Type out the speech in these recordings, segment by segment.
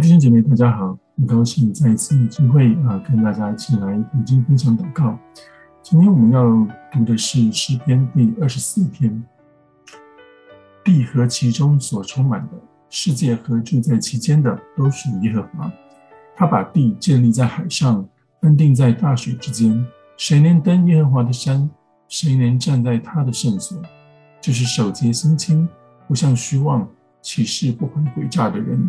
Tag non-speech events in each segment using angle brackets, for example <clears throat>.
弟兄姐妹，大家好！很高兴再一次有机会啊，跟大家一起来读经分享祷告。今天我们要读的是诗篇第二十四篇。地和其中所充满的，世界和住在其间的，都属耶和华。他把地建立在海上，安定在大水之间。谁能登耶和华的山？谁能站在他的圣所？就是手洁心清，不向虚妄起誓不怀诡诈的人。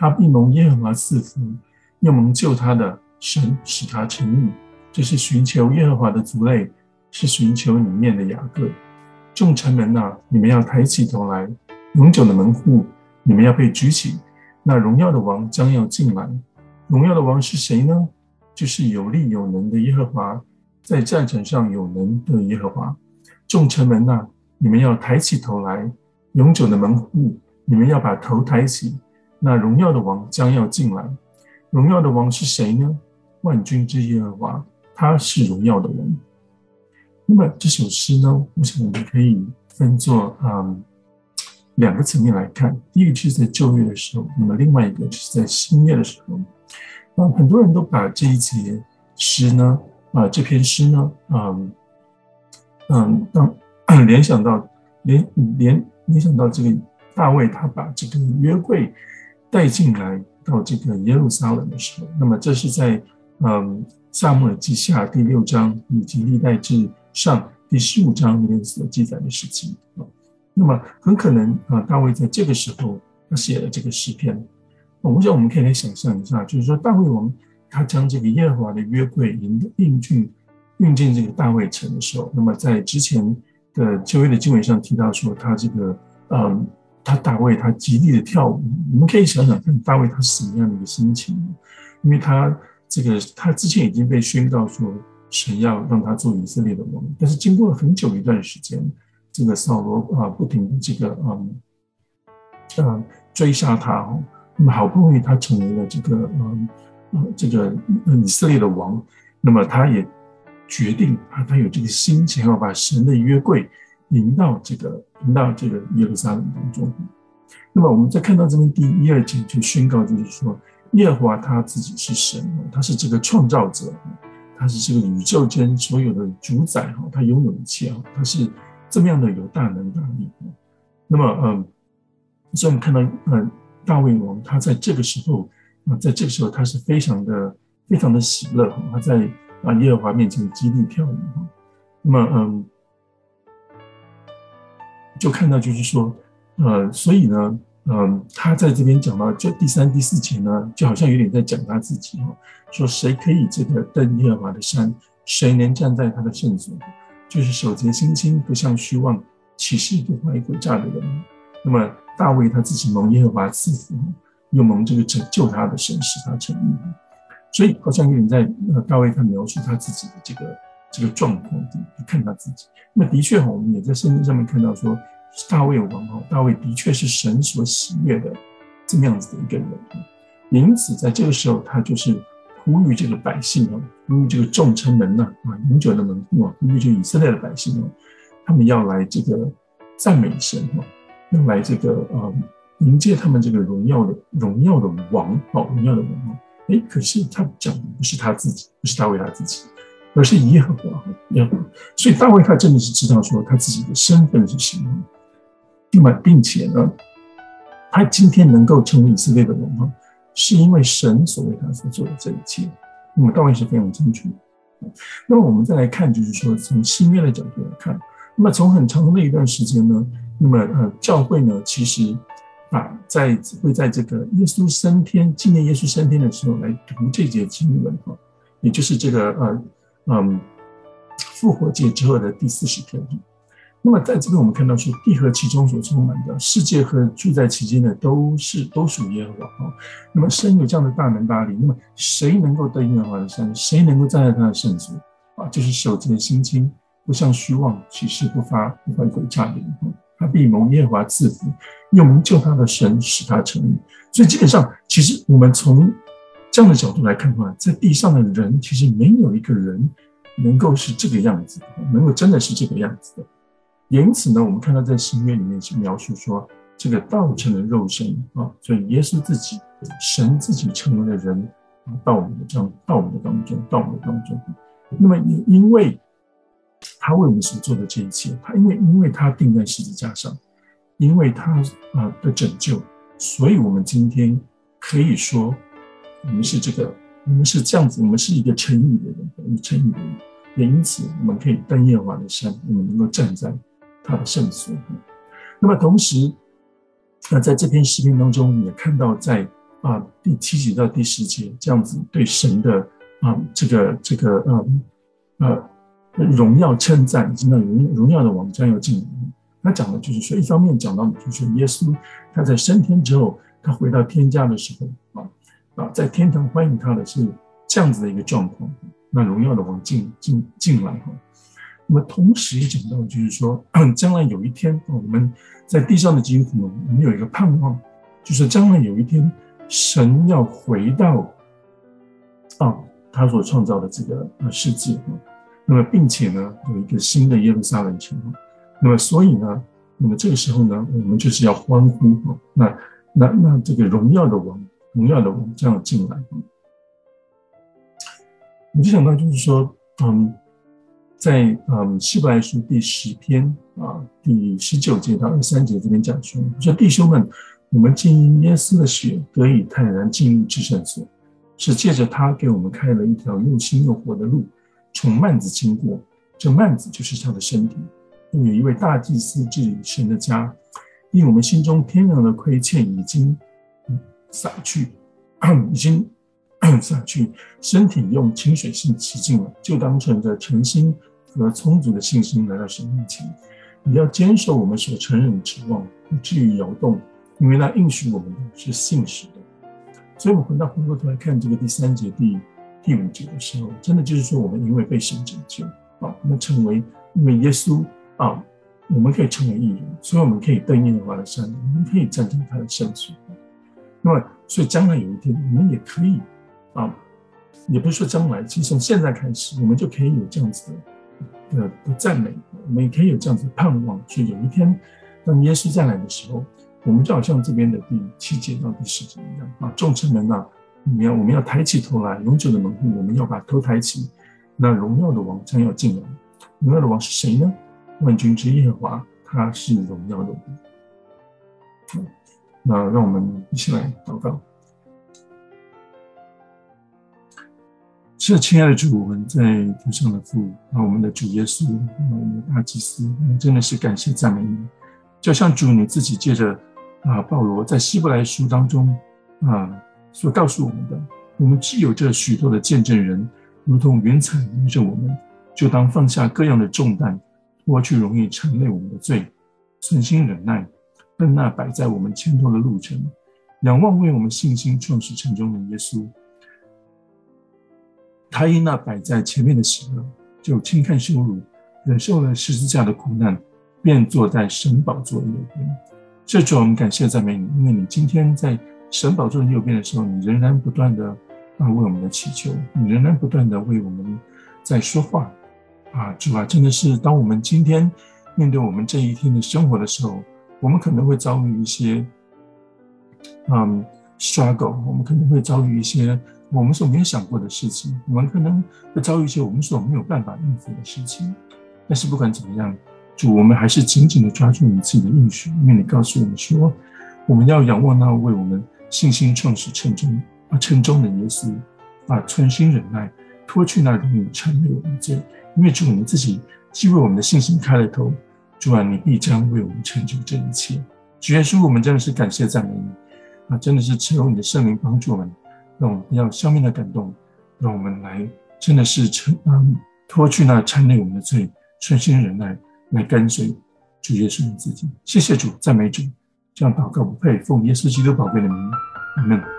他必蒙耶和华赐福，又蒙救他的神使他成义。这是寻求耶和华的族类，是寻求里面的雅各。众臣门呐、你们要抬起头来；永久的门户，你们要被举起。那荣耀的王将要进来。荣耀的王是谁呢？就是有力有能的耶和华，在战场上有能的耶和华。众臣门呐、你们要抬起头来；永久的门户，你们要把头抬起。那荣耀的王将要进来，荣耀的王是谁呢？万军之耶和华，他是荣耀的王。那么这首诗呢，我想我们可以分作嗯两个层面来看。第一个就是在旧约的时候，那么另外一个就是在新约的时候。那很多人都把这一节诗呢，啊、这篇诗呢，嗯嗯，当 <clears throat> 联想到联联联想到这个大卫，他把这个约柜。带进来到这个耶路撒冷的时候，那么这是在嗯撒母耳记下第六章以及历代志上第十五章里面所记载的事情啊。那么很可能啊，大卫在这个时候他写了这个诗篇。我想我们可以来想象一下，就是说大卫王他将这个耶和华的约柜运运进运进这个大卫城的时候，那么在之前的旧约的经文上提到说他这个嗯。他大卫他极力的跳舞，你们可以想想看，大卫他是什么样的一个心情？因为他这个他之前已经被宣告说神要让他做以色列的王，但是经过了很久一段时间，这个扫罗啊不停的这个嗯嗯追杀他哦，那么好不容易他成为了这个嗯嗯这个以色列的王，那么他也决定啊他有这个心情要把神的约柜。引到这个，引到这个耶路撒冷当中。那么，我们再看到这边第一二节就宣告，就是说，耶和华他自己是神，他是这个创造者，他是这个宇宙间所有的主宰哈，他拥有一切哈，他是这么样的有大能大力。那么，嗯，所以我们看到，嗯，大卫王他在这个时候啊，在这个时候他是非常的非常的喜乐，他在啊耶和华面前极力跳舞哈。那么，嗯。就看到，就是说，呃，所以呢，嗯、呃，他在这边讲到，就第三、第四节呢，就好像有点在讲他自己哈，说谁可以这个登耶和华的山，谁能站在他的圣所，就是手洁心清，不向虚妄起誓不怀诡诈的人。那么大卫他自己蒙耶和华赐福，又蒙这个拯救他的神使他成义，所以好像有点在呃，大卫他描述他自己的这个。这个状况，就看他自己。那的确哈，我们也在圣经上面看到说，大卫王哈，大卫的确是神所喜悦的这么样子的一个人。因此，在这个时候，他就是呼吁这个百姓啊，呼吁这个众臣门呐啊，永久的门户啊，呼吁这以色列的百姓啊，他们要来这个赞美神哈，要来这个啊迎接他们这个荣耀的荣耀的王哦，荣耀的王啊。哎，可是他讲的不是他自己，不是大卫他自己。而是耶和华，耶和华。所以大卫他真的是知道说他自己的身份是什么，那么并且呢，他今天能够成为以色列的王，是因为神所为他所做的这一切。那么大卫是非常清楚。那么我们再来看，就是说从新约的角度来看，那么从很长的一段时间呢，那么呃教会呢，其实啊在会在这个耶稣升天纪念耶稣升天的时候来读这节经文哈，也就是这个呃。嗯，复活节之后的第四十天。那么在这边我们看到说，地和其中所充满的，世界和住在其间的，都是都属耶和华啊。那么神有这样的大能大力，那么谁能够登耶和华的山？谁能够站在他的圣所啊？就是手洁心清，不向虚妄起誓不发不怀鬼诈的人。他必蒙耶和华赐福，又蒙救他的神使他成义。所以基本上，其实我们从这样的角度来看的话，在地上的人其实没有一个人能够是这个样子，能够真的是这个样子的。因此呢，我们看到在新约里面是描述说，这个道成了肉身啊，所以耶稣自己神自己成为了人，到我们的这样，到我们的当中，到我们的当中。那么也因为他为我们所做的这一切，他因为因为他钉在十字架上，因为他啊的拯救，所以我们今天可以说，我们是这个，我们是这样子，我们是一个称义的人，一个称义的人。也因此，我们可以登耶和华的山，我们能够站在他的圣所。那么同时，那在这篇诗篇当中，也看到在啊第七节到第十节这样子对神的啊这个这个呃呃荣耀称赞，以及那荣荣耀的王将要进来。他讲的就是说，一方面讲到就是说耶稣他在升天之后，他回到天家的时候啊在天堂欢迎他的是这样子的一个状况。那荣耀的王进进进来哈。那么同时也讲到就是说，将来有一天我们。在地上的基督徒，我们有一个盼望，就是将来有一天，神要回到啊，他所创造的这个世界，那么并且呢，有一个新的耶路撒冷城，那么所以呢，那么这个时候呢，我们就是要欢呼哈，那那那这个荣耀的王，荣耀的王将要进来，我就想到就是说，嗯。在嗯，希伯来书第十篇啊，第十九节到二十三节这边讲说，说弟兄们，我们经耶稣的血得以坦然进入至圣所，是借着他给我们开了一条又新又活的路，从幔子经过。这幔子就是他的身体。又有一位大祭司治理神的家，因我们心中天然的亏欠已经洒去，<coughs> 已经 <coughs> 洒去，身体用清水洗洗净了，就当存着诚心。和充足的信心来到神面前，你要坚守我们所承认的指望，不至于摇动，因为那应许我们的是信实的。所以，我们回到回过头来看这个第三节、第第五节的时候，真的就是说，我们因为被神拯救啊，我们成为因为耶稣啊，我们可以成为义人，所以我们可以登耶和华的山，我们可以站在他的圣所。那么，所以将来有一天，我们也可以啊，也不是说将来，其实从现在开始，我们就可以有这样子的。的的赞美，我们也可以有这样子的盼望，所以有一天，当耶稣再来的时候，我们就好像这边的第七节到第十节一样啊，众城门啊，我们要我们要抬起头来，永久的门户，我们要把头抬起，那荣耀的王将要进来。荣耀的王是谁呢？万军之耶和华，他是荣耀的王。那让我们一起来祷告。是亲爱的主，我们在天上的父，啊，我们的主耶稣，我们的大祭司，我们真的是感谢赞美你。就像主你自己借着啊，保罗在希伯来书当中啊所告诉我们的，我们既有这许多的见证人，如同云彩围着我们，就当放下各样的重担，脱去容易缠累我们的罪，存心忍耐，奔那摆在我们前头的路程，仰望为我们信心创始成终的耶稣。他因那摆在前面的喜乐，就轻看羞辱，忍受了十字架的苦难，便坐在神宝座的右边。这主，我们感谢赞美你，因为你今天在神宝座的右边的时候，你仍然不断的啊为我们的祈求，你仍然不断的为我们在说话。啊，主啊，真的是当我们今天面对我们这一天的生活的时候，我们可能会遭遇一些嗯 struggle，我们可能会遭遇一些。我们所没有想过的事情，我们可能会遭遇一些我们所没有办法应付的事情。但是不管怎么样，主，我们还是紧紧的抓住你自己的应许，因为你告诉我们说，我们要仰望那为我们信心创始成终啊成终的耶稣啊，存心忍耐，脱去那容易缠累我们的罪。因为主，你自己既为我们的信心开了头，主啊，你必将为我们成就这一切。主耶稣，我们真的是感谢赞美你啊，真的是求你的圣灵帮助我们。让我们不要消灭的感动，让我们来真的是成嗯脱去那缠累我们的罪，存心忍耐来跟随主耶稣你自己。谢谢主，赞美主，这样祷告不配，奉耶稣基督宝贵的名，阿门。